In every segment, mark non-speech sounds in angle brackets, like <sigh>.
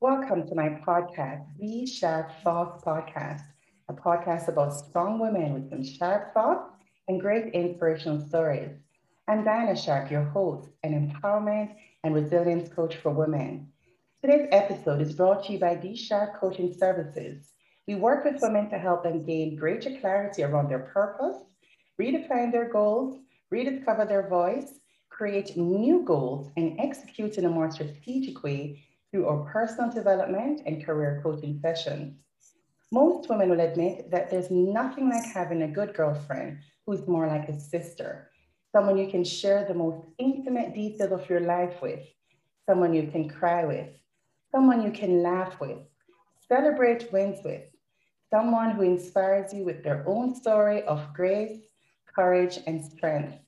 Welcome to my podcast, The Sharp Thoughts Podcast, a podcast about strong women with some sharp thoughts and great inspirational stories. I'm Diana Sharp, your host, an empowerment and resilience coach for women. Today's episode is brought to you by D Sharp Coaching Services. We work with women to help them gain greater clarity around their purpose, redefine their goals, rediscover their voice, create new goals, and execute in a more strategic way through our personal development and career coaching sessions. Most women will admit that there's nothing like having a good girlfriend who's more like a sister, someone you can share the most intimate details of your life with, someone you can cry with, someone you can laugh with, celebrate wins with, someone who inspires you with their own story of grace, courage, and strength.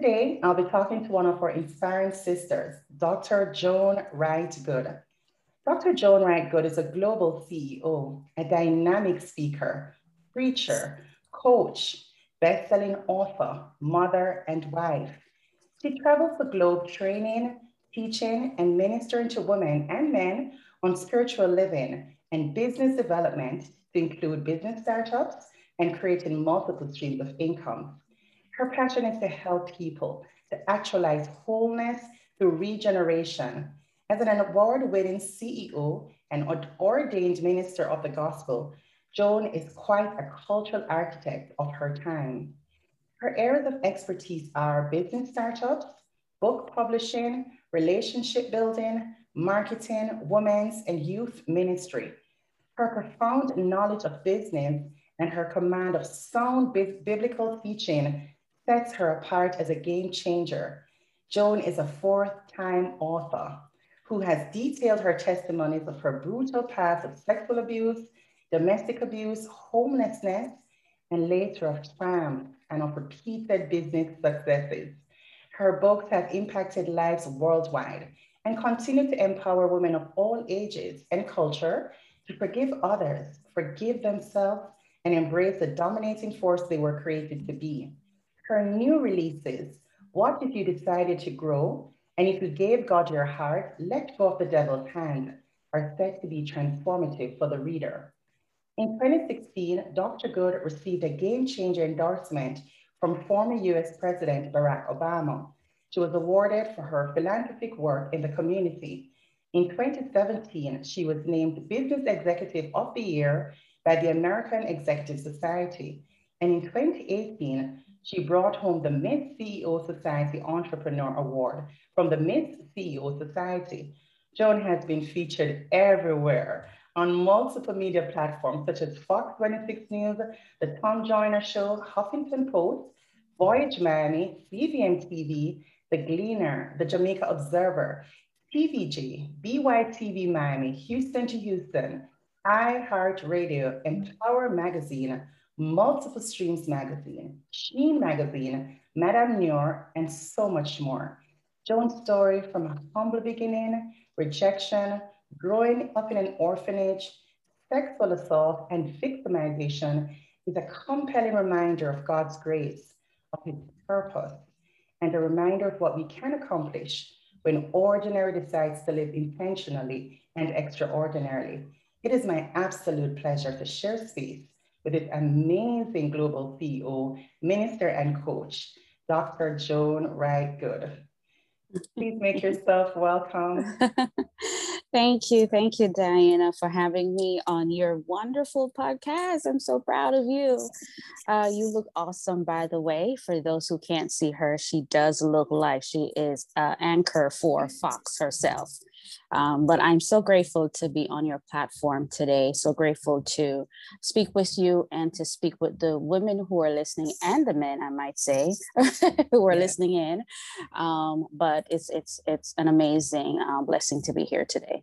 Today, I'll be talking to one of our inspiring sisters, Dr. Joan Wright Good. Dr. Joan Wright Good is a global CEO, a dynamic speaker, preacher, coach, best-selling author, mother, and wife. She travels the globe training, teaching, and ministering to women and men on spiritual living and business development to include business startups and creating multiple streams of income. Her passion is to help people to actualize wholeness through regeneration. As an award winning CEO and ordained minister of the gospel, Joan is quite a cultural architect of her time. Her areas of expertise are business startups, book publishing, relationship building, marketing, women's and youth ministry. Her profound knowledge of business and her command of sound biblical teaching sets her apart as a game changer. Joan is a fourth time author who has detailed her testimonies of her brutal past of sexual abuse, domestic abuse, homelessness, and later of triumph and of repeated business successes. Her books have impacted lives worldwide and continue to empower women of all ages and culture to forgive others, forgive themselves, and embrace the dominating force they were created to be. Her new releases, What If You Decided to Grow, and If You Gave God Your Heart, Let Go of the Devil's Hand, are said to be transformative for the reader. In 2016, Dr. Good received a game changer endorsement from former US President Barack Obama. She was awarded for her philanthropic work in the community in 2017, she was named Business Executive of the Year by the American Executive Society. And in 2018, she brought home the Mid CEO Society Entrepreneur Award from the Mid CEO Society. Joan has been featured everywhere on multiple media platforms such as Fox 26 News, The Tom Joyner Show, Huffington Post, Voyage Miami, CBN TV, The Gleaner, The Jamaica Observer, TVG, BYTV Miami, Houston to Houston, iHeartRadio, Empower Magazine, Multiple Streams Magazine, Sheen Magazine, MadameNoire, and so much more. Joan's story from a humble beginning, rejection, growing up in an orphanage, sexual assault, and victimization is a compelling reminder of God's grace, of his purpose, and a reminder of what we can accomplish when ordinary decides to live intentionally and extraordinarily. It is my absolute pleasure to share space with this amazing global CEO, minister, and coach, Dr. Joan Wright Good. Please make yourself welcome. <laughs> Thank you. Thank you, Diana, for having me on your wonderful podcast. I'm so proud of you. Uh, you look awesome, by the way. For those who can't see her, she does look like she is an anchor for Fox herself. Um, but I'm so grateful to be on your platform today. So grateful to speak with you and to speak with the women who are listening and the men, I might say, <laughs> who are yeah. listening in. Um, but it's it's it's an amazing uh, blessing to be here today.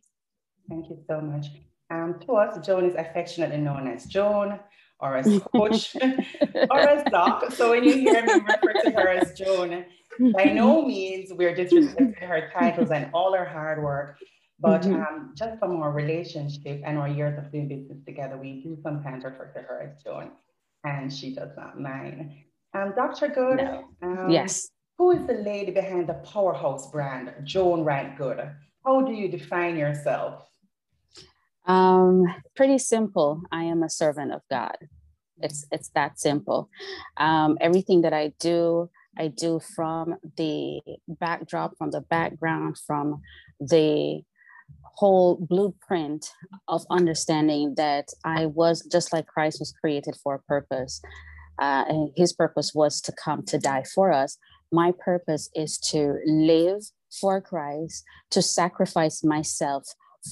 Thank you so much. Um, to us, Joan is affectionately known as Joan or as Coach <laughs> or as Doc. So when you hear me refer to her as Joan, by no <laughs> means we're disrespecting her titles and all her hard work. But mm-hmm. um, just from our relationship and our years of doing business together, we do sometimes refer to her as Joan, and she does not mind. Um, Dr. Good, no. um, yes. Who is the lady behind the powerhouse brand, Joan Wright Good? How do you define yourself? Um, pretty simple. I am a servant of God. It's it's that simple. Um, everything that I do, I do from the backdrop, from the background, from the whole blueprint of understanding that I was just like Christ was created for a purpose. Uh, and his purpose was to come to die for us. My purpose is to live for Christ, to sacrifice myself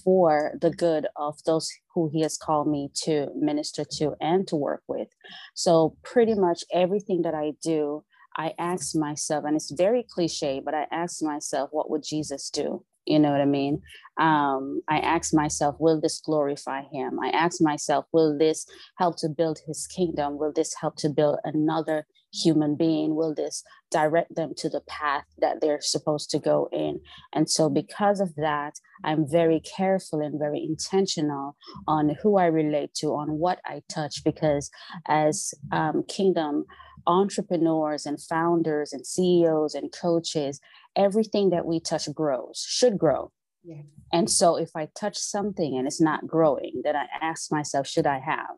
for the good of those who he has called me to minister to and to work with. So, pretty much everything that I do, I ask myself, and it's very cliche, but I ask myself, what would Jesus do? You know what I mean? Um, I ask myself, will this glorify him? I ask myself, will this help to build his kingdom? Will this help to build another human being? Will this direct them to the path that they're supposed to go in? And so, because of that, I'm very careful and very intentional on who I relate to, on what I touch, because as um, kingdom entrepreneurs and founders and CEOs and coaches, everything that we touch grows, should grow. Yeah. And so if I touch something and it's not growing, then I ask myself, should I have?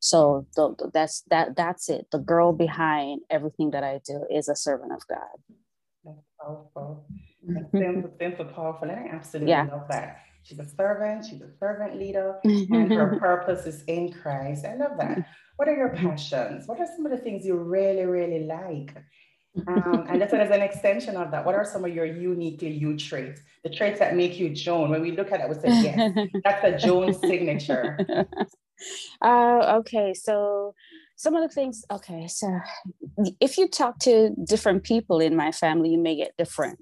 So the, the, that's that that's it. The girl behind everything that I do is a servant of God. That's powerful. That's mm-hmm. simple, powerful. And I absolutely yeah. love that. She's a servant, she's a servant leader, and her mm-hmm. <laughs> purpose is in Christ. I love that. What are your mm-hmm. passions? What are some of the things you really, really like? Um, and that's as an extension of that. What are some of your uniquely you traits? The traits that make you Joan. When we look at it, we say, yes, <laughs> that's a Joan signature. <laughs> Uh, okay, so some of the things, okay, so if you talk to different people in my family, you may get different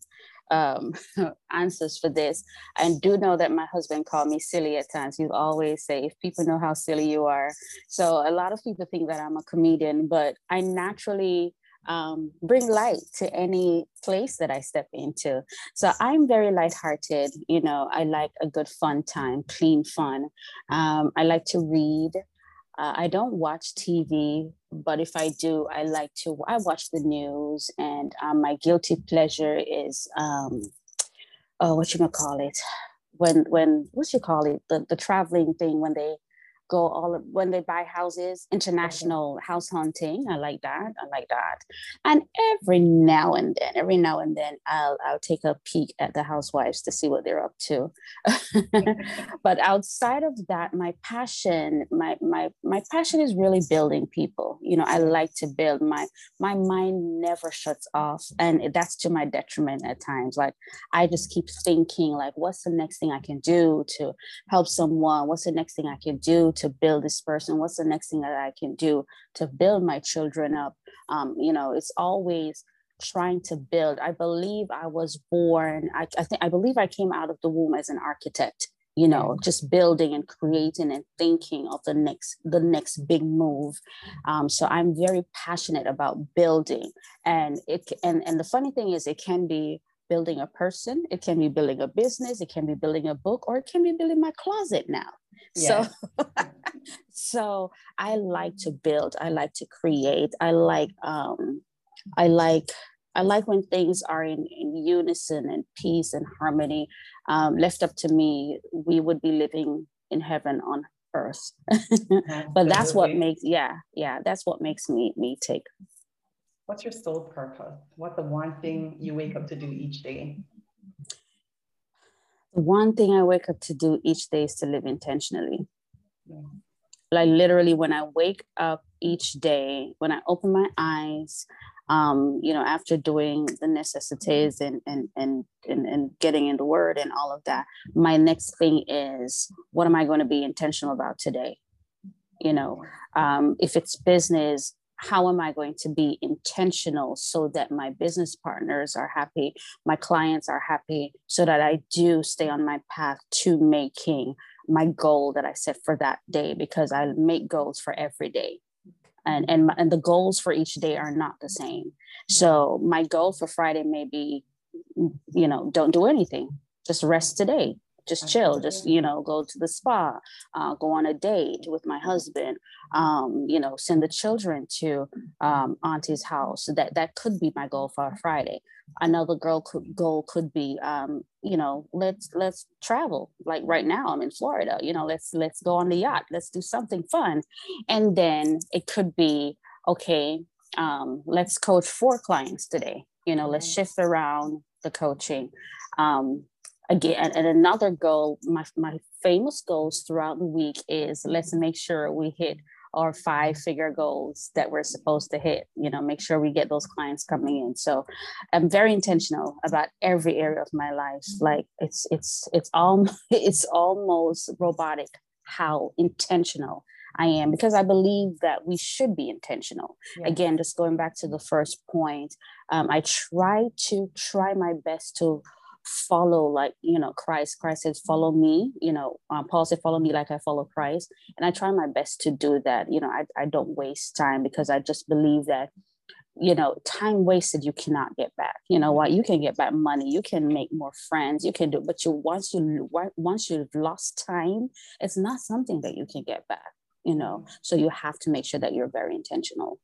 um, <laughs> answers for this. I do know that my husband called me silly at times. You always say, if people know how silly you are. So a lot of people think that I'm a comedian, but I naturally um, bring light to any place that I step into. So I'm very lighthearted. You know, I like a good fun time, clean fun. Um, I like to read. Uh, I don't watch TV, but if I do, I like to. I watch the news, and um, my guilty pleasure is, um, oh, what you gonna call it? When when what you call it? The the traveling thing when they go all of, when they buy houses, mm-hmm. international house hunting. I like that. I like that. And every now and then, every now and then, I'll I'll take a peek at the housewives to see what they're up to. <laughs> but outside of that, my passion, my my my passion is really building people. You know, I like to build. My my mind never shuts off, and that's to my detriment at times. Like I just keep thinking, like, what's the next thing I can do to help someone? What's the next thing I can do to build this person? What's the next thing that i can do to build my children up? Um, you know it's always trying to build. I believe i was born I, I think i believe i came out of the womb as an architect you know just building and creating and thinking of the next the next big move. Um, so i'm very passionate about building. And it and and the funny thing is it can be building a person it can be building a business it can be building a book or it can be building my closet now so <laughs> so I like to build, I like to create, I like um I like I like when things are in, in unison and peace and harmony. Um, left up to me, we would be living in heaven on earth. <laughs> but that's what makes yeah, yeah, that's what makes me me take. What's your sole purpose? What's the one thing you wake up to do each day? the one thing I wake up to do each day is to live intentionally. Yeah. Like literally, when I wake up each day, when I open my eyes, um, you know, after doing the necessities and, and and and and getting in the word and all of that, my next thing is what am I going to be intentional about today? You know, um, if it's business, how am I going to be intentional so that my business partners are happy, my clients are happy, so that I do stay on my path to making my goal that I set for that day because I make goals for every day. And, and, and the goals for each day are not the same. So my goal for Friday may be, you know, don't do anything, just rest today just chill just you know go to the spa uh, go on a date with my husband um, you know send the children to um, auntie's house. That that could be my goal for friday. Another girl could goal could be um, you know let's let's travel like right now i'm in florida you know let's let's go on the yacht let's do something fun. And then it could be okay um, let's coach four clients today you know let's shift around the coaching. Um, again and another goal my, my famous goals throughout the week is let's make sure we hit our five figure goals that we're supposed to hit you know make sure we get those clients coming in so i'm very intentional about every area of my life like it's it's it's all <laughs> it's almost robotic how intentional I am because I believe that we should be intentional. Yeah. Again, just going back to the first point, um, I try to try my best to follow like you know christ. Christ says follow me you know um, paul said follow me like i follow christ. And i try my best to do that you know I, I don't waste time because i just believe that you know time wasted you cannot get back. You know what? You can get back money. You can make more friends. You can do but you once you once you've lost time it's not something that you can get back you know? So you have to make sure that you're very intentional.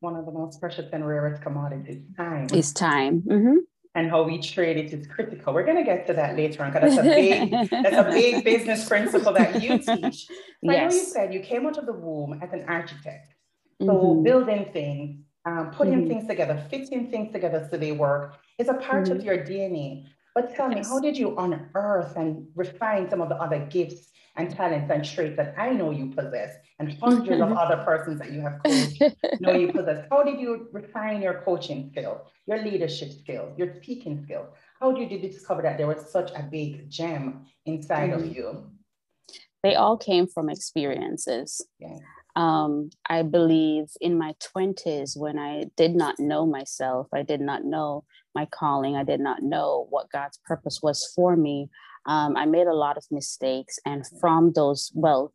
One of the most precious and rarest commodities time. Is time. Mm-hmm and how we trade it is critical. We're going to get to that later on because that's a big <laughs> that's a big business principle that you <laughs> teach. So yes. I know you said you came out of the womb as an architect, so mm-hmm. building things, um, putting mm-hmm. things together, fitting things together so they work is a part mm-hmm. of your DNA. But tell yes. me, how did you unearth and refine some of the other gifts and talents and traits that I know you possess and hundreds of other persons that you have coached know you <laughs> possess. How did you refine your coaching skills, your leadership skills, your speaking skills? How did you discover that there was such a big gem inside mm-hmm. of you? They all came from experiences. Yeah. Um, I believe in my 20s, when I did not know myself, I did not know my calling, I did not know what God's purpose was for me. Um, I made a lot of mistakes. And from those, well,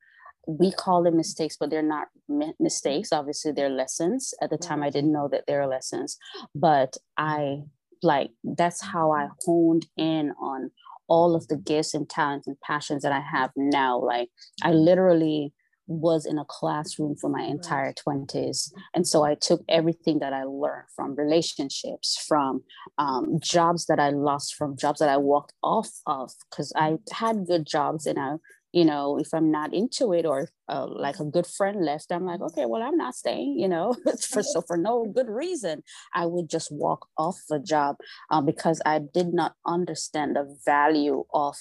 we call them mistakes, but they're not mi- mistakes. Obviously, they're lessons. At the time, I didn't know that they are lessons, but I like that's how I honed in on all of the gifts and talents and passions that I have now. Like, I literally was in a classroom for my entire 20s. And so I took everything that I learned from relationships, from um, jobs that I lost, from jobs that I walked off of, because I had good jobs and I you know if i'm not into it or uh, like a good friend left i'm like okay well i'm not staying you know <laughs> for so for no good reason i would just walk off the job um, because i did not understand the value of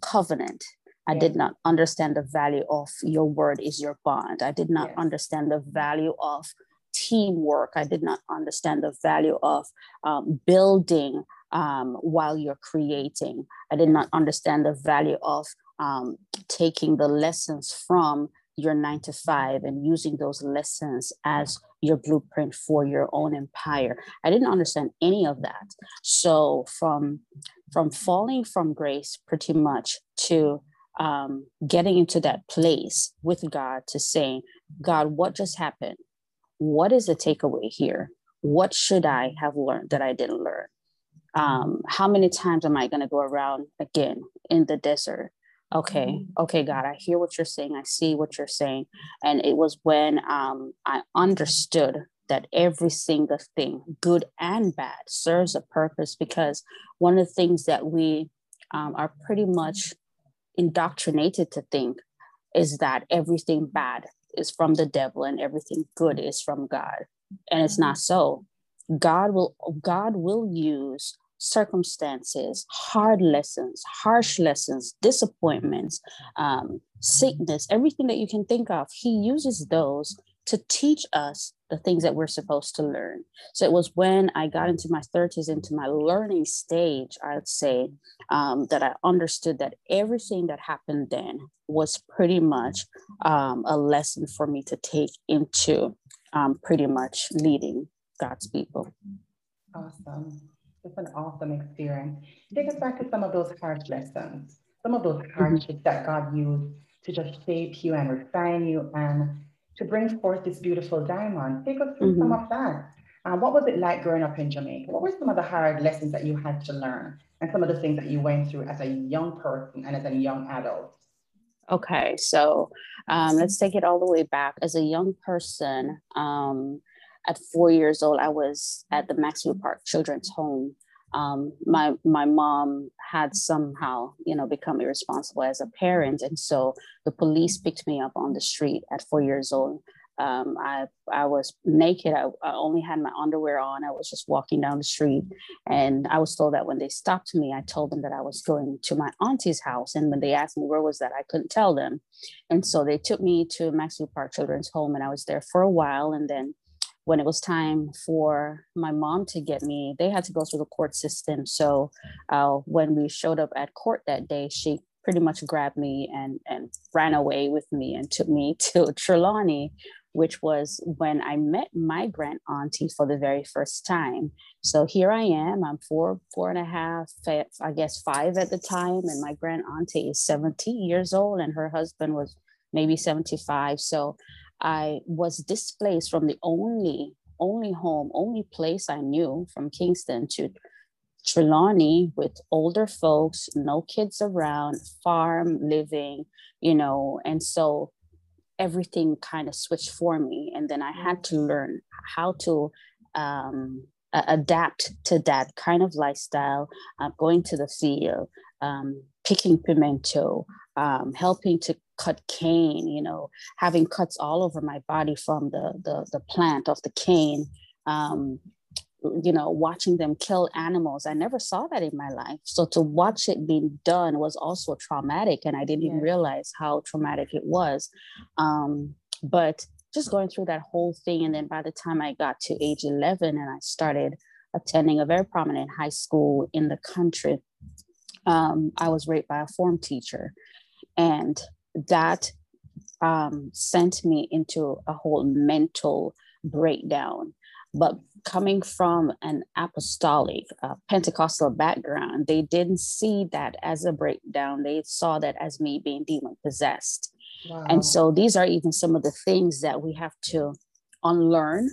covenant I did not understand the value of your word is your bond. I did not yes. understand the value of teamwork. I did not understand the value of um, building um, while you're creating. I did not understand the value of um, taking the lessons from your nine to five and using those lessons as your blueprint for your own empire i didn't understand any of that so from from falling from grace pretty much to um, getting into that place with god to saying god what just happened? What is the takeaway here? What should i have learned that i didn't learn? Um, how many times am i going to go around again in the desert? Okay mm-hmm. okay god i hear what you're saying i see what you're saying. And it was when um, i understood that every single thing good and bad serves a purpose because one of the things that we um, are pretty much indoctrinated to think is that everything bad is from the devil and everything good is from god and it's not so god will god will use circumstances, hard lessons, harsh lessons, disappointments, um, sickness, everything that you can think of. He uses those to teach us the things that we're supposed to learn. So it was when I got into my 30s, into my learning stage, I'd say, um, that I understood that everything that happened then was pretty much um, a lesson for me to take into um, pretty much leading God's people. Awesome. It's an awesome experience. Take us back to some of those hard lessons, some of those mm-hmm. hardships mm-hmm. that God used to just shape you and refine you and to bring forth this beautiful diamond. Take us through mm-hmm. some of that. Uh, what was it like growing up in Jamaica? What were some of the hard lessons that you had to learn and some of the things that you went through as a young person and as a young adult? Okay, so um, let's take it all the way back. As a young person, um, at four years old, I was at the Maxfield Park Children's Home. Um, my my mom had somehow, you know, become irresponsible as a parent, and so the police picked me up on the street at four years old um, I I was naked. I, I, only had my underwear on. I was just walking down the street, and I was told that when they stopped me, I told them that I was going to my auntie's house. And when they asked me where was that, I couldn't tell them. And so they took me to Maxfield Park Children's Home, and I was there for a while. And then when it was time for my mom to get me, they had to go through the court system. So uh, when we showed up at court that day, she pretty much grabbed me and and ran away with me and took me <laughs> to Trelawny which was when I met my grand auntie for the very first time. So here I am, I'm four, four and a half, I guess five at the time, and my grand auntie is 70 years old, and her husband was maybe 75. So I was displaced from the only, only home, only place I knew from Kingston to Trelawny with older folks, no kids around, farm living, you know, and so everything kind of switched for me. And then i had to learn how to um, adapt to that kind of lifestyle uh, going to the field um, picking pimento um, helping to cut cane you know having cuts all over my body from the the, the plant of the cane um, you know, watching them kill animals. I never saw that in my life. So to watch it being done was also traumatic. And I didn't yeah. even realize how traumatic it was. Um, but just going through that whole thing. And then by the time I got to age 11 and I started attending a very prominent high school in the country, um, I was raped by a form teacher. And that um, sent me into a whole mental breakdown. But coming from an apostolic uh, Pentecostal background, they didn't see that as a breakdown. They saw that as me being demon possessed. Wow. And so these are even some of the things that we have to unlearn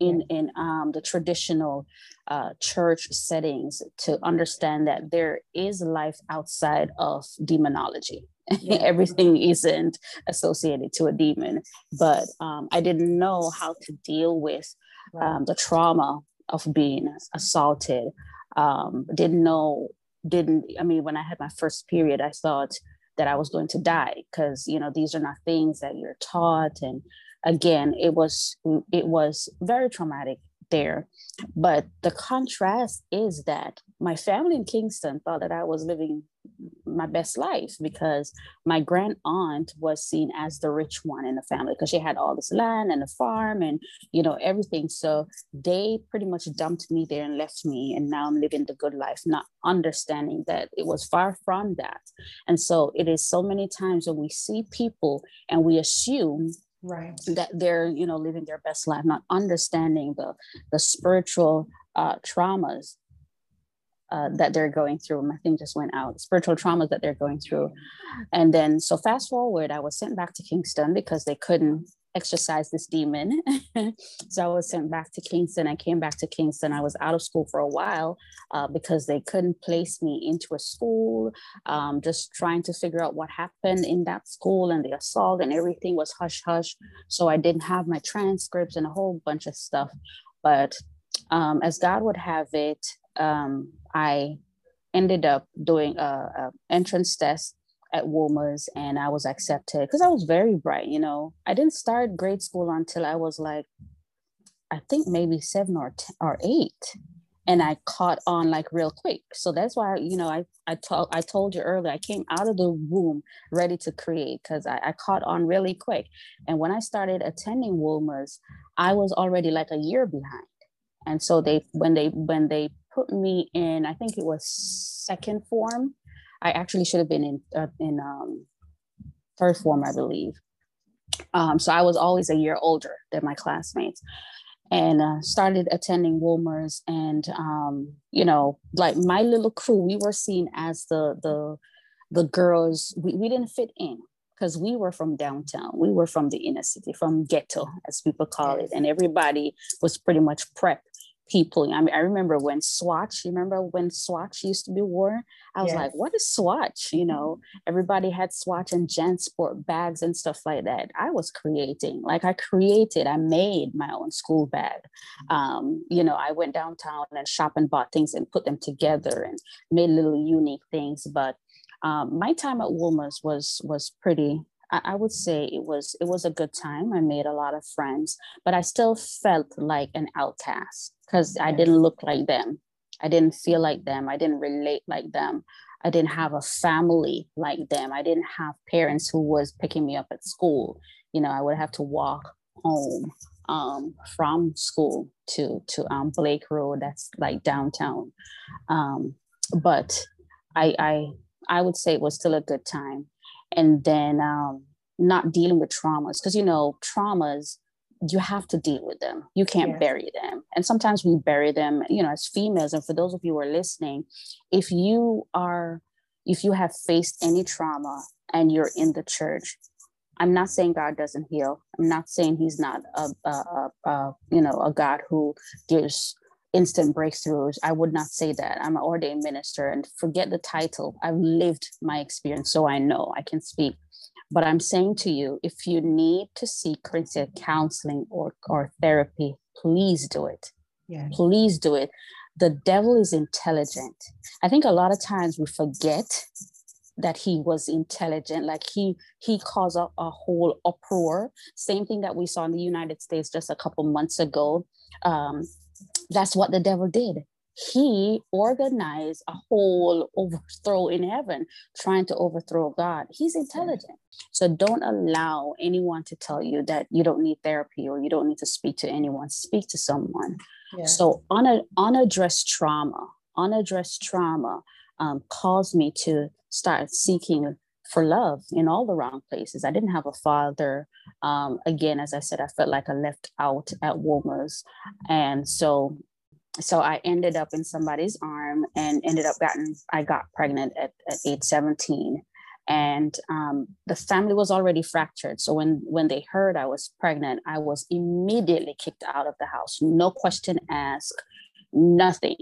in in um, the traditional uh, church settings to understand that there is life outside of demonology. <laughs> Yeah. Everything isn't associated to a demon, but um, I didn't know how to deal with um, the trauma of being assaulted. Um, didn't know, didn't, I mean, when I had my first period, I thought that I was going to die because, you know, these are not things that you're taught. And again, it was, it was very traumatic there. But the contrast is that my family in Kingston thought that I was living my best life because my grand aunt was seen as the rich one in the family because she had all this land and a farm and you know everything so they pretty much dumped me there and left me and now i'm living the good life not understanding that it was far from that and so it is so many times when we see people and we assume right that they're you know living their best life not understanding the the spiritual uh, traumas uh, that they're going through. My thing just went out. Spiritual traumas that they're going through, and then so fast forward, I was sent back to Kingston because they couldn't exorcise this demon. <laughs> so I was sent back to Kingston. I came back to Kingston. I was out of school for a while uh, because they couldn't place me into a school. Um, just trying to figure out what happened in that school and the assault and everything was hush hush. So I didn't have my transcripts and a whole bunch of stuff. But um, as God would have it, um, I ended up doing a, a entrance test at Wolmer's and I was accepted because I was very bright, you know. I didn't start grade school until I was like, I think maybe seven or or eight. And I caught on like real quick. So that's why, you know, I I told I told you earlier, I came out of the womb ready to create because I, I caught on really quick. And when I started attending Wolmer's, I was already like a year behind. And so they when they when they put me in, I think it was second form. I actually should have been in uh, in um, third form, I believe. Um, so I was always a year older than my classmates, and uh, started attending Wolmer's. And um, you know, like my little crew, we were seen as the the the girls. We, we didn't fit in because we were from downtown. We were from the inner city, from ghetto, as people call it, and everybody was pretty much prep people. I mean, I remember when Swatch, you remember when Swatch used to be worn? I was yes. like, what is Swatch? You know, everybody had Swatch and JanSport bags and stuff like that. I was creating, like I created, I made my own school bag. Um, you know, I went downtown and shop and bought things and put them together and made little unique things. But um, my time at Wolmer's was was pretty I, would say it was it was a good time. I made a lot of friends, but I still felt like an outcast because I didn't look like them. I didn't feel like them. I didn't relate like them. I didn't have a family like them. I didn't have parents who was picking me up at school. You know, I would have to walk home um, from school to to um, Blake Road. That's like downtown. Um, but I I I would say it was still a good time and then um, not dealing with traumas because you know traumas you have to deal with them you can't yeah. bury them and sometimes we bury them you know as females and for those of you who are listening if you are if you have faced any trauma and you're in the church i'm not saying god doesn't heal i'm not saying he's not a, a, a, a you know a god who gives instant breakthroughs. I would not say that. I'm an ordained minister and forget the title. I've lived my experience, so I know I can speak. But I'm saying to you, if you need to seek Christian counseling or, or therapy, please do it. Yeah. Please do it. The devil is intelligent. I think a lot of times we forget that he was intelligent like he he caused a, a, whole uproar same thing that we saw in the united states just a couple months ago um, that's what the devil did. He organized a whole overthrow in heaven, trying to overthrow God. He's intelligent. So don't allow anyone to tell you that you don't need therapy or you don't need to speak to anyone. Speak to someone. Yeah. So un- unaddressed trauma, unaddressed trauma um, caused me to start seeking for love in all the wrong places. I didn't have a father. Um, again, as I said, I felt like I left out at Wolmer's. And so so I ended up in somebody's arm and ended up gotten I got pregnant at, at age 17 and um, the family was already fractured. So when when they heard I was pregnant I was immediately kicked out of the house. No question asked. Nothing.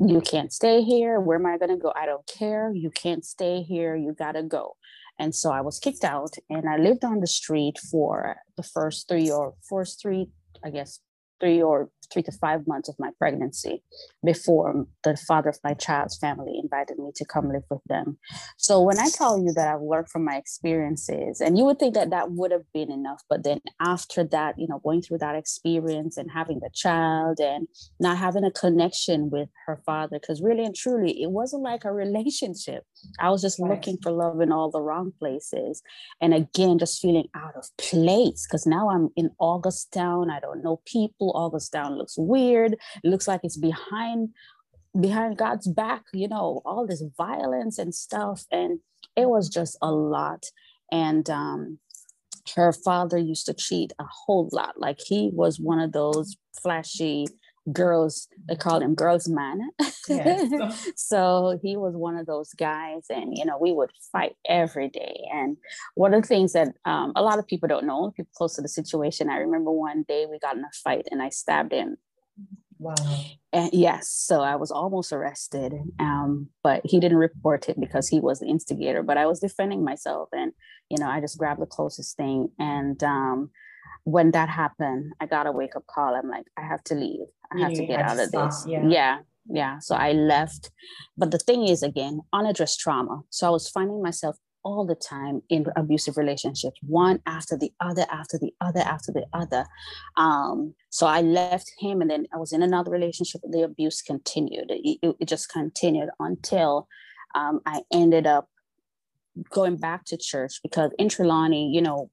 You can't stay here. Where am I going to go? I don't care. You can't stay here. You got to go. And so I was kicked out and I lived on the street for the first three or first three, I guess, three or three to five months of my pregnancy before the father of my child's family invited me to come live with them. So when I tell you that I've learned from my experiences, and you would think that that would have been enough, but then after that, you know, going through that experience and having the child and not having a connection with her father, because really and truly, it wasn't like a relationship. I was just right. looking for love in all the wrong places. And again, just feeling out of place because now I'm in August Town. I don't know people. Town looks weird. It looks like it's behind behind God's back, you know, all this violence and stuff. And it was just a lot. And um, her father used to cheat a whole lot. Like he was one of those flashy girls, they called him girls man. Yes. <laughs> so he was one of those guys. And, you know, we would fight every day. And one of the things that um, a lot of people don't know, people close to the situation, I remember one day we got in a fight and I stabbed him Wow. And yes, so I was almost arrested, um, but he didn't report it because he was the instigator. But I was defending myself, and you know, I just grabbed the closest thing. And um, when that happened, I got a wake up call. I'm like, I have to leave. I have to get out of this. Yeah. yeah, yeah. So I left. But the thing is, again, unaddressed trauma. So I was finding myself all the time in abusive relationships, one after the other, after the other, after the other. Um, so I left him and then I was in another relationship. The abuse continued. It, it just continued until um, I ended up going back to church because in Trelawny, you know,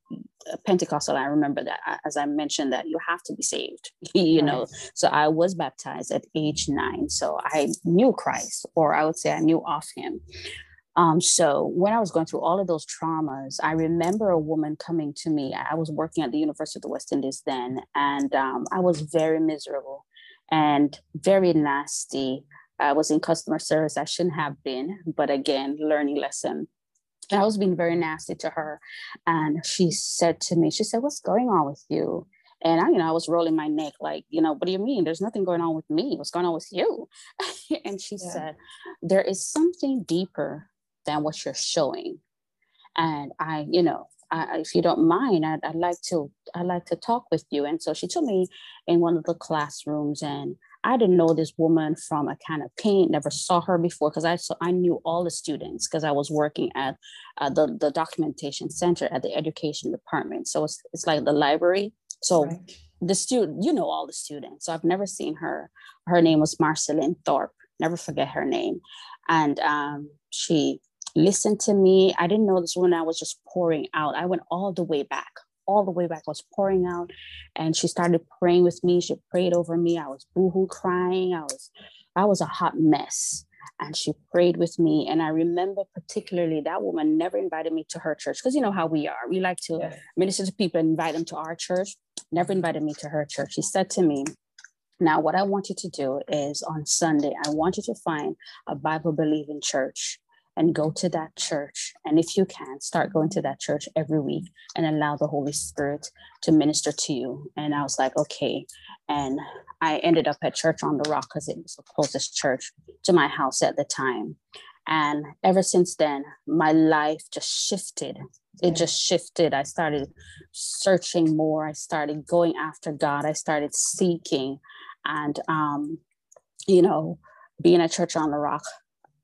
Pentecostal, I remember that as I mentioned that you have to be saved, <laughs> you know. So I was baptized at age nine. So I knew Christ, or I would say I knew of him. Um, so when I was going through all of those traumas, I remember a woman coming to me. I was working at the University of the West Indies then, and um, I was very miserable and very nasty. I was in customer service. I shouldn't have been, but again, learning lesson. And I was being very nasty to her. And she said to me, she said, What's going on with you? And I, you know, I was rolling my neck, like, you know, what do you mean? There's nothing going on with me. What's going on with you? <laughs> and she yeah. said, There is something deeper than what you're showing. And I, you know, I, if you don't mind, I'd, I'd like to, I'd like to talk with you. And so she took me in one of the classrooms and I didn't know this woman from a can of paint, never saw her before because I so I knew all the students because I was working at uh, the, the documentation center at the education department. So it's, it's like the library. So right. the student, you know all the students. So I've never seen her. Her name was Marceline Thorpe. Never forget her name. And um, she listened to me. I didn't know this woman. I was just pouring out. I went all the way back, all the way back. I was pouring out, and she started praying with me. She prayed over me. I was boohoo crying. I was, I was a hot mess. And she prayed with me. And I remember particularly that woman never invited me to her church because you know how we are. We like to minister to people and invite them to our church. Never invited me to her church. She said to me, now, what I want you to do is on Sunday, I want you to find a Bible believing church and go to that church. And if you can, start going to that church every week and allow the Holy Spirit to minister to you. And I was like, okay. And I ended up at Church on the Rock because it was the closest church to my house at the time. And ever since then, my life just shifted. It just shifted. I started searching more. I started going after God. I started seeking. And, um, you know, being at Church on the Rock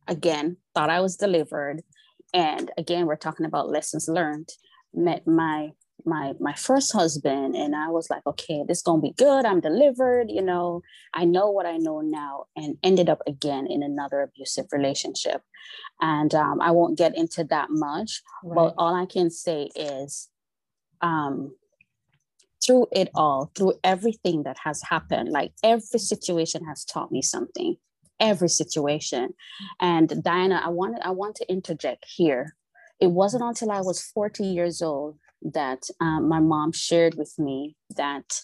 again, thought I was delivered. And again, we're talking about lessons learned. Met my my my first husband and I was like, okay, this is gonna be good. I'm delivered, you know, I know what I know now, and ended up again in another abusive relationship. And um, I won't get into that much, right. but all I can say is um through it all, through everything that has happened, like every situation has taught me something every situation. And Diana, I want I want to interject here. It wasn't until I was 40 years old that um, my mom shared with me that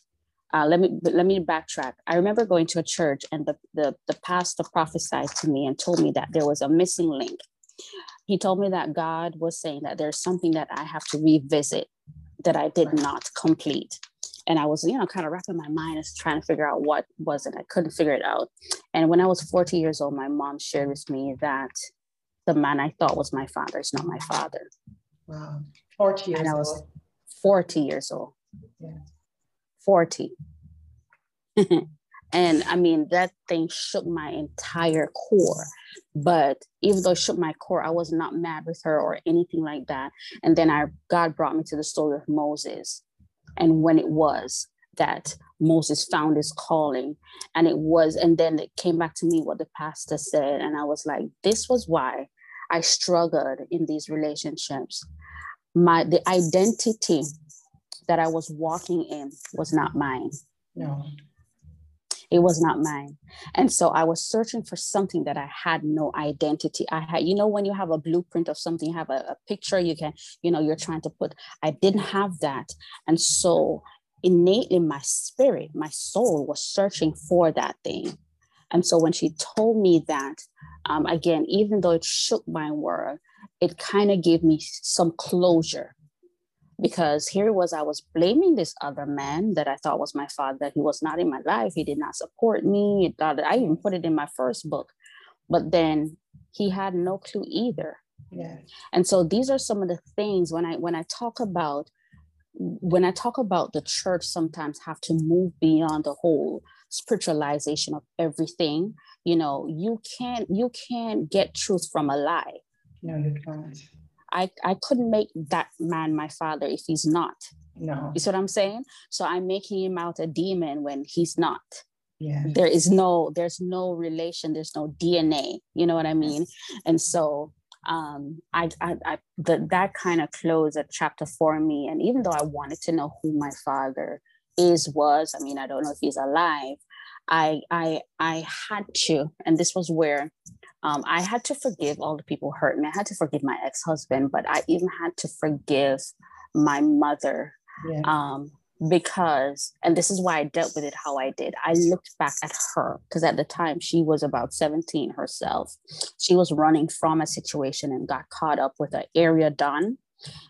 uh, let me let me backtrack. I remember going to a church and the, the the pastor prophesied to me and told me that there was a missing link. He told me that God was saying that there's something that I have to revisit that I did not complete and I was, you know, kind of wrapping my mind as trying to figure out what was it. I couldn't figure it out. And when I was 40 years old, my mom shared with me that the man I thought was my father is not my father. Wow. 40 years and I was old. 40 years old. Yeah. 40. <laughs> and I mean, that thing shook my entire core. But even though it shook my core, I was not mad with her or anything like that. And then I God brought me to the story of Moses and when it was that Moses found his calling. And it was, and then it came back to me what the pastor said. And I was like, this was why I struggled in these relationships. My the identity that I was walking in was not mine. No. It was not mine. And so I was searching for something that I had no identity. I had, you know, when you have a blueprint of something, you have a, a picture you can, you know, you're trying to put. I didn't have that. And so innately, my spirit, my soul was searching for that thing. And so when she told me that, um, again, even though it shook my world, it kind of gave me some closure because here it was i was blaming this other man that i thought was my father. That he was not in my life. He did not support me. I even put it in my first book. But then he had no clue either. Yeah. and so these are some of the things when i when i talk about when i talk about the church sometimes have to move beyond the whole spiritualization of everything. You know you can't you can't get truth from a lie. No you can't I, I couldn't make that man my father if he's not. No. You see what I'm saying? So I'm making him out a demon when he's not. Yeah. There is no, there's no relation, there's no DNA. You know what I mean? And so um I I, I the, that kind of closed a chapter for me. And even though I wanted to know who my father is, was, I mean, I don't know if he's alive. I I I had to, and this was where um, I had to forgive all the people who hurt me. I had to forgive my ex husband, but I even had to forgive my mother yeah. um, because, and this is why I dealt with it how I did. I looked back at her because at the time she was about 17 herself. She was running from a situation and got caught up with an area don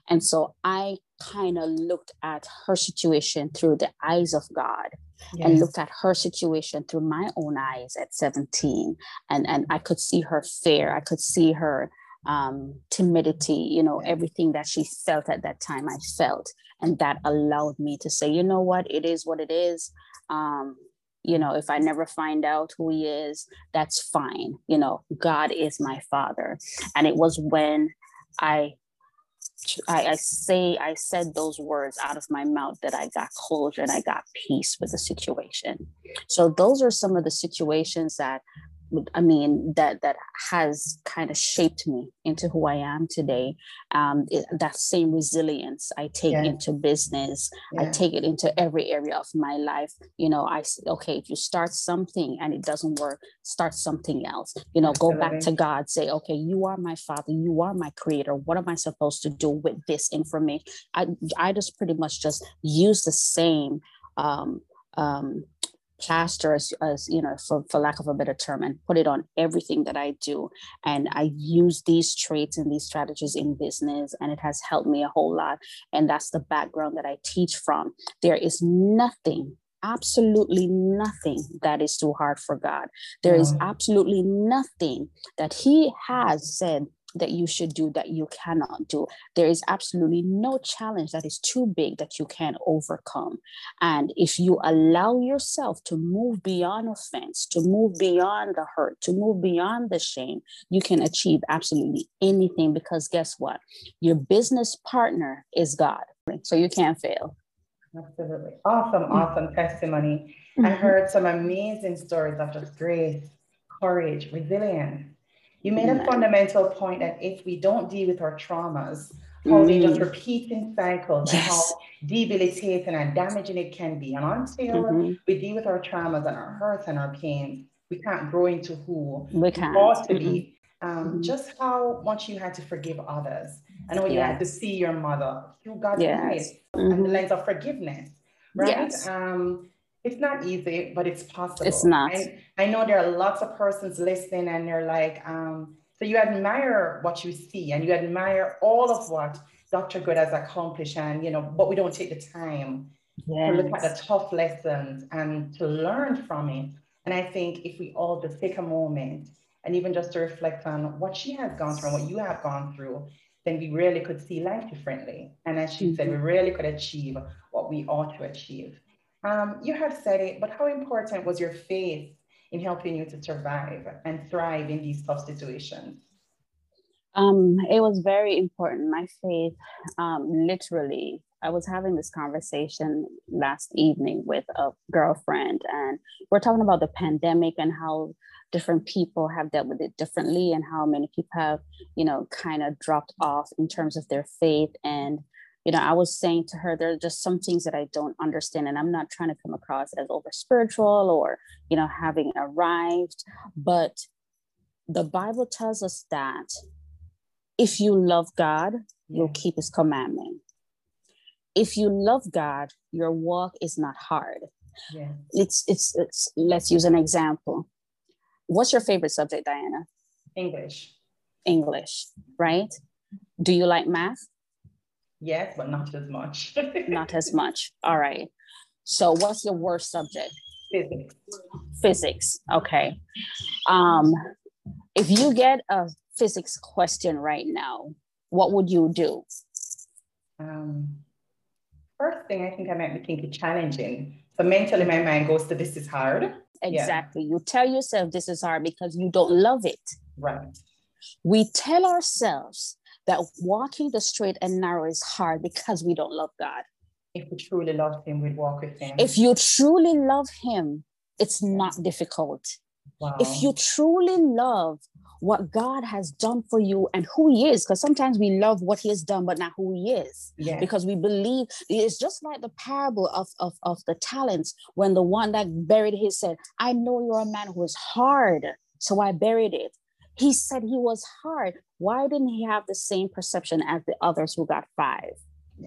And so I kind of looked at her situation through the eyes of God yes. and looked at her situation through my own eyes at 17. And, and I could see her fear, I could see her um, timidity, you know, everything that she felt at that time, I felt. And that allowed me to say, you know what, it is what it is. Um, you know, if I never find out who he is, that's fine. You know, God is my father. And it was when I I, I, say I said those words out of my mouth that I got closure and I got peace with the situation. So those are some of the situations that I mean, that that has kind of shaped me into who I am today. Um, it, that same resilience I take yeah. into business, yeah. I take it into every area of my life. You know, I okay, if you start something and it doesn't work, start something else. You know, Absolutely. go back to God, say, okay, you are my Father, you are my Creator. What am I supposed to do with this information? I I just pretty much just use the same um, um, plaster as, as you know for, for lack of a better term and put it on everything that i do. And i use these traits and these strategies in business and it has helped me a whole lot. And that's the background that i teach from. There is nothing absolutely nothing that is too hard for god. There is mm. absolutely nothing that he has said that you should do that you cannot do. There is absolutely no challenge that is too big that you can overcome. And if you allow yourself to move beyond offense, to move beyond the hurt, to move beyond the shame, you can achieve absolutely anything because guess what? Your business partner is God. So you can't fail. Absolutely. Awesome, mm. awesome testimony. Mm-hmm. I heard some amazing stories of just grace, courage, resilience you made a fundamental point that if we don't deal with our traumas, how mm. they just mm. repeat in cycles, yes. how debilitating and damaging it can be. And until mm-hmm. we deal with our traumas and our hurts and our pains, we can't grow into who we, can. ought to mm-hmm. be. Um, mm-hmm. Just how much you had to forgive others. I know you yes. had to see your mother through God's yes. eyes mm-hmm. and the lens of forgiveness, right? Yes. Um, it's not easy, but it's possible. It's not. I, I know there are lots of persons listening and they're like, um, so you admire what you see and you admire all of what Dr. Good has accomplished and, you know, but we don't take the time yes. to look at the tough lessons and to learn from it. And I think if we all just take a moment and even just to reflect on what she has gone through and what you have gone through, then we really could see life differently. And as she mm-hmm. said, we really could achieve what we ought to achieve. Um, you have said it, but how important was your faith in helping you to survive and thrive in these tough situations? Um, it was very important. My faith, um, literally, I was having this conversation last evening with a girlfriend, and we're talking about the pandemic and how different people have dealt with it differently, and how many people have, you know, kind of dropped off in terms of their faith. And you know, I was saying to her, there are just some things that I don't understand, and I'm not trying to come across as over spiritual or, you know, having arrived. But the Bible tells us that if you love God, you'll keep his commandment. If you love God, your walk is not hard. Yeah. It's, it's, it's, let's use an example. What's your favorite subject, Diana? English. English, right? Do you like math? Yes, but not as much. not as <laughs> much. All right. So what's your worst subject? Physics. Physics. Okay. Um, if you get a physics question right now, what would you do? Um, first thing, I think I might be thinking challenging. So mentally, my mind goes to this is hard. Exactly. Yeah. You tell yourself this is hard because you don't love it. Right. We tell ourselves that walking the straight and narrow is hard because we don't love God. If we truly love Him, we'd walk with Him. If you truly love Him, it's not difficult. Wow. If you truly love what God has done for you and who He is, because sometimes we love what He has done, but not who He is. Yes. Because we believe it's just like the parable of, of, of the talents when the one that buried his said, I know you're a man who is hard, so I buried it. He said he was hard. Why didn't he have the same perception as the others who got five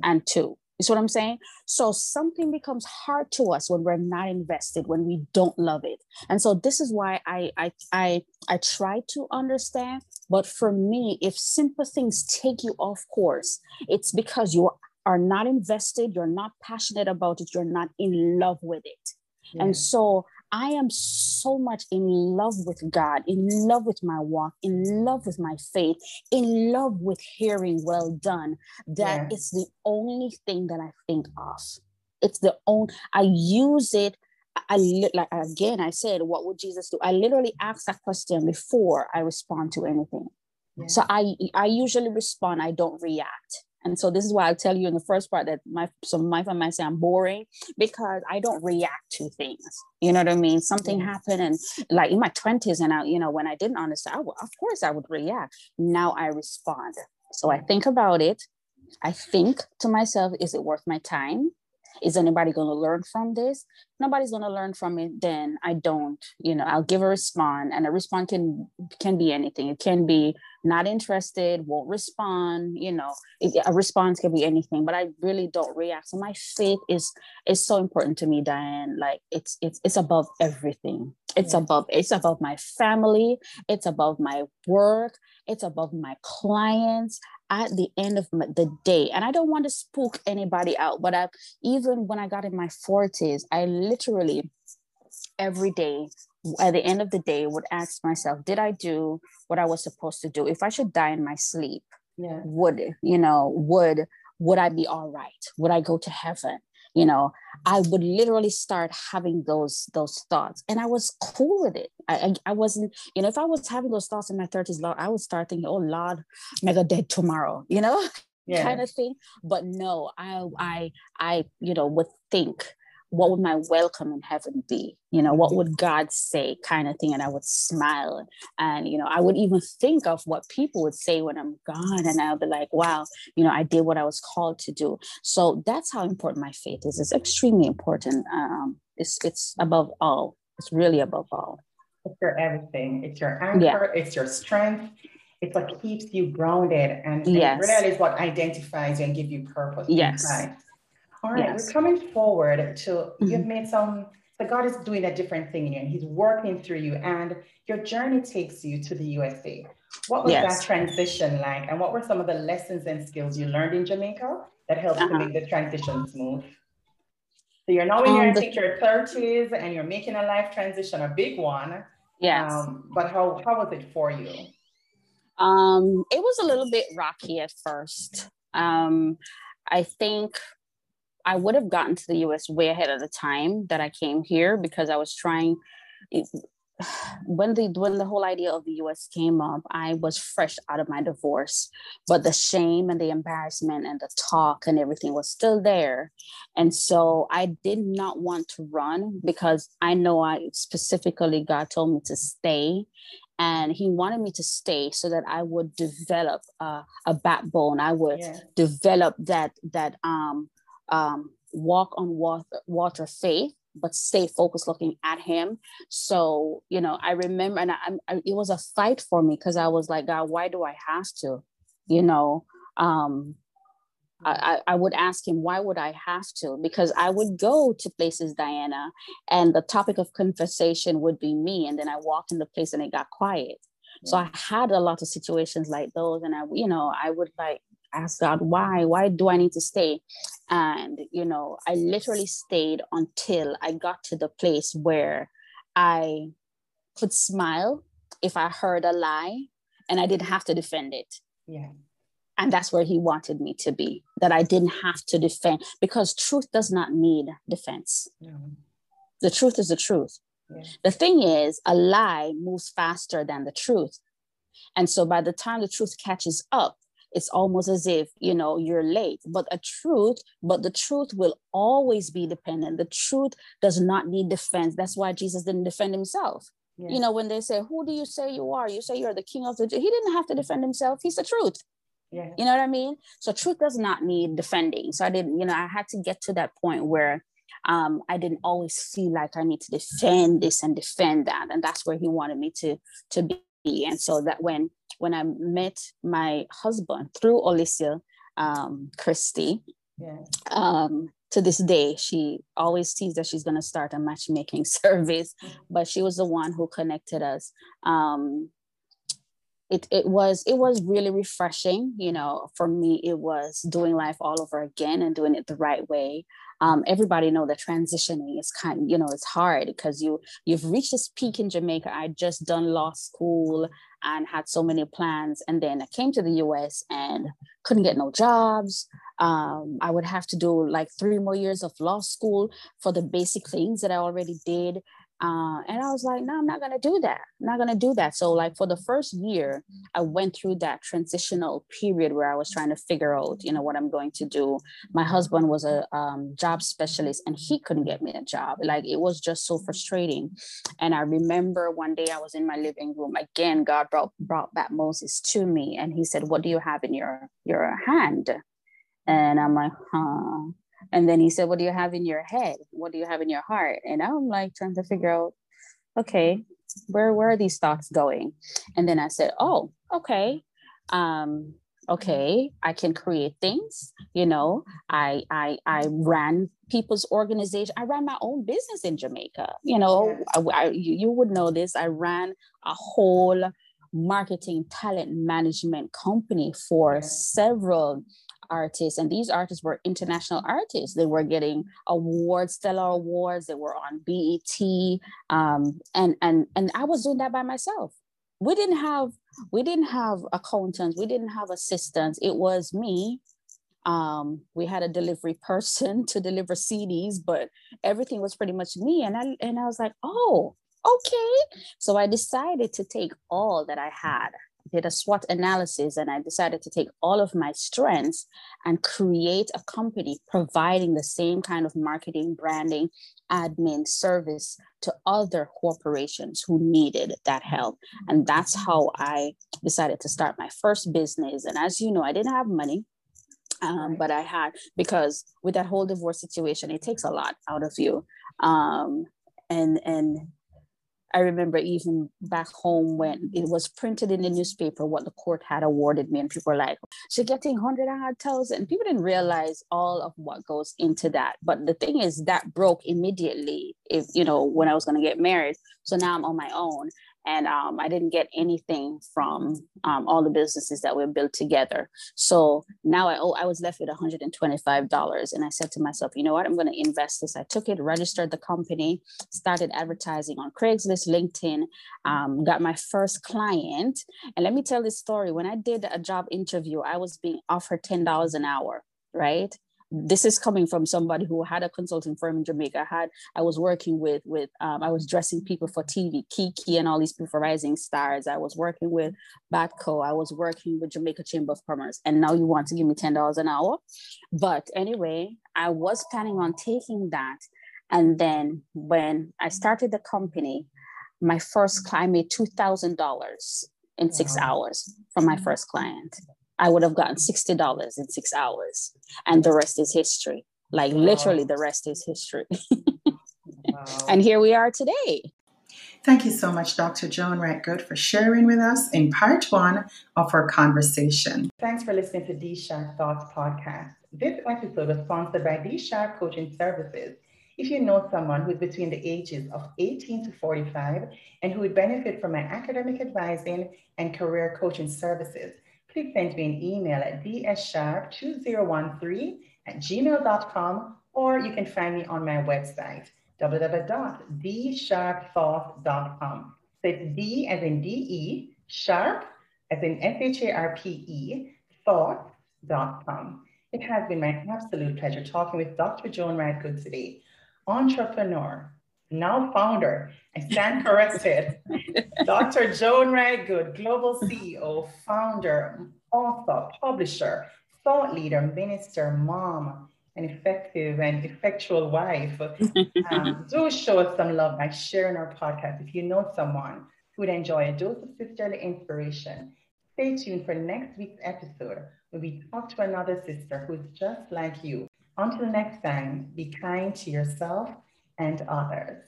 and two? You see what I'm saying? So something becomes hard to us when we're not invested, when we don't love it. And so this is why I I I I try to understand. But for me, if simple things take you off course, it's because you are not invested, you're not passionate about it, you're not in love with it. Yeah. And so I am so much in love with God, in love with my walk, in love with my faith, in love with hearing well done, that yeah. it's the only thing that I think of. It's the only, I use it. I like again, I said, what would Jesus do? I literally ask that question before I respond to anything. Yeah. So I I usually respond, I don't react. And so this is why I tell you in the first part that my some my friend might say I'm boring because I don't react to things. You know what I mean? Something happened and like in my 20s, and I, you know, when I didn't understand, I would, of course I would react. Now I respond. So I think about it. I think to myself, is it worth my time? is anybody going to learn from this nobody's going to learn from it then i don't you know i'll give a response and a response can can be anything it can be not interested won't respond you know a response can be anything but i really don't react. So my faith is is so important to me diane. Like it's it's it's above everything. It's yeah. above it's above my family. It's above my work. It's above my clients. At the end of the day and i don't want to spook anybody out but i even when i got in my 40s i literally every day at the end of the day would ask myself did i do what i was supposed to do? If i should die in my sleep yeah. would you know would would i be all right? Would i go to heaven? You know i would literally start having those those thoughts. And i was cool with it. I i, I wasn't you know if i was having those thoughts in my 30s lord i would start thinking oh lord mega dead tomorrow you know <laughs> yeah. kind of thing. But no i i i you know would think what would my welcome in heaven be? You know, what would God say, kind of thing? And I would smile. And, you know, I would even think of what people would say when I'm gone. And I'll be like, wow, you know, I did what I was called to do. So that's how important my faith is. It's extremely important. Um, it's, it's above all. It's really above all. It's your everything. It's your anchor. Yeah. It's your strength. It's what keeps you grounded. And, and really is what identifies you and give you purpose. Yes. All right, yes. we're coming forward to mm-hmm. you've made some but God is doing a different thing in you and He's working through you, and your journey takes you to the USA. What was yes. that transition like, and what were some of the lessons and skills you learned in Jamaica that helped uh-huh. to make the transition smooth? So you're now in um, your, the, your 30s and you're making a life transition, a big one. Yes. Um, but how, how was it for you? Um, it was a little bit rocky at first. Um, I think I would have gotten to the US way ahead of the time that I came here because I was trying <sighs> when the when the whole idea of the US came up, I was fresh out of my divorce, but the shame and the embarrassment and the talk and everything was still there. And so I did not want to run because I know I specifically God told me to stay and he wanted me to stay so that I would develop uh, a backbone. I would yeah. develop that that um um, walk on water, water faith but stay focused looking at him. So you know i remember and I, I, it was a fight for me because i was like god why do i have to? You know um I, I would ask him why would i have to? Because i would go to places diana and the topic of conversation would be me and then i walked in the place and it got quiet. So i had a lot of situations like those and i you know i would like ask God, why? Why do I need to stay? And, you know, I literally stayed until I got to the place where I could smile if I heard a lie and I didn't have to defend it. Yeah. And that's where he wanted me to be, that I didn't have to defend because truth does not need defense. No. The truth is the truth. Yeah. The thing is, a lie moves faster than the truth. And so by the time the truth catches up, it's almost as if you know you're late but a truth but the truth will always be dependent. The truth does not need defense. That's why jesus didn't defend himself. Yeah. you know when they say who do you say you are? You say you're the king of the he didn't have to defend himself. He's the truth. Yeah. you know what i mean? So truth does not need defending. So i didn't you know i had to get to that point where um, I didn't always feel like I need to defend this and defend that, and that's where he wanted me to to be. And so that when when I met my husband through Alicia um, Christie, Yeah. Um, to this day, she always sees that she's going to start a matchmaking <laughs> service, but she was the one who connected us. Um, it, it was it was really refreshing you know for me it was doing life all over again and doing it the right way um, everybody know that transitioning is kind you know it's hard because you you've reached this peak in jamaica. I just done law school and had so many plans and then i came to the us and couldn't get no jobs. Um, i would have to do like three more years of law school for the basic things that i already did uh, and I was like, no, I'm not going to do that. I'm not going to do that. So, like, for the first year, I went through that transitional period where I was trying to figure out, you know, what I'm going to do. My husband was a um, job specialist and he couldn't get me a job. Like, it was just so frustrating. And I remember one day I was in my living room. Again, God brought, brought back Moses to me and he said, What do you have in your, your hand? And I'm like, huh. And then he said, What do you have in your head? What do you have in your heart? And I'm like trying to figure out, okay, where where are these thoughts going? And then I said, Oh, okay. Um, okay, I can create things. You know, I I I ran people's organization. I ran my own business in Jamaica. You know, I, I, you, you would know this. I ran a whole marketing talent management company for several artists and these artists were international artists. They were getting awards stellar awards. They were on BET um, and and and i was doing that by myself. We didn't have we didn't have accountants. We didn't have assistants. It was me. Um, we had a delivery <laughs> person to deliver cds but everything was pretty much me. And i and i was like oh okay. So i decided to take all that i had did a SWOT analysis and I decided to take all of my strengths and create a company providing the same kind of marketing, branding, admin service to other corporations who needed that help. And that's how I decided to start my first business. And as you know, I didn't have money. Um, but I had because with that whole divorce situation, it takes a lot out of you. Um, and and I remember even back home when it was printed in the newspaper what the court had awarded me, and people were like, "She's getting hundred and thousand." People didn't realize all of what goes into that. But the thing is, that broke immediately. If you know, when I was going to get married, so now I'm on my own, and um, I didn't get anything from um, all the businesses that we built together. So now I, oh, I was left with $125. And I said to myself, you know what, I'm going to invest this. I took it, registered the company, started advertising on Craigslist, LinkedIn, um, got my first client. And let me tell this story. When I did a job interview, I was being offered $10 an hour, right? This is coming from somebody who had a consulting firm in Jamaica. I had I was working with with um, I was dressing people for TV, Kiki and all these people for Rising Stars. I was working with Batco. I was working with Jamaica Chamber of Commerce, and now you want to give me ten dollars an hour. But anyway, I was planning on taking that, and then when I started the company, my first client made two thousand dollars in six hours from my first client. I would have gotten $60 in six hours. And the rest is history. Like wow. literally, the rest is history. wow. <laughs> And here we are today. Thank you so much, Dr. Joan Wright-Good, for sharing with us in part one of our conversation. Thanks for listening to D Sharp Thoughts podcast. This episode was sponsored by D Sharp Coaching Services. If you know someone who's between the ages of 18 to 45 and who would benefit from my academic advising and career coaching services, please send me an email at dssharp2013 at gmail.com or you can find me on my website, www.dsharpthought.com. So it's D as in D-E, sharp as in S-H-A-R-P-E, thought.com. It has been my absolute pleasure talking with Dr. Joan Wright-Good today, entrepreneur, now founder, I stand corrected, <laughs> Dr. Joan Wright-Good, global CEO, founder, author, publisher, thought leader, minister, mom, an effective and effectual wife. Um, <laughs> do show us some love by sharing our podcast. If you know someone who would enjoy a dose of sisterly inspiration, stay tuned for next week's episode where we talk to another sister who's just like you. Until next time, be kind to yourself and others.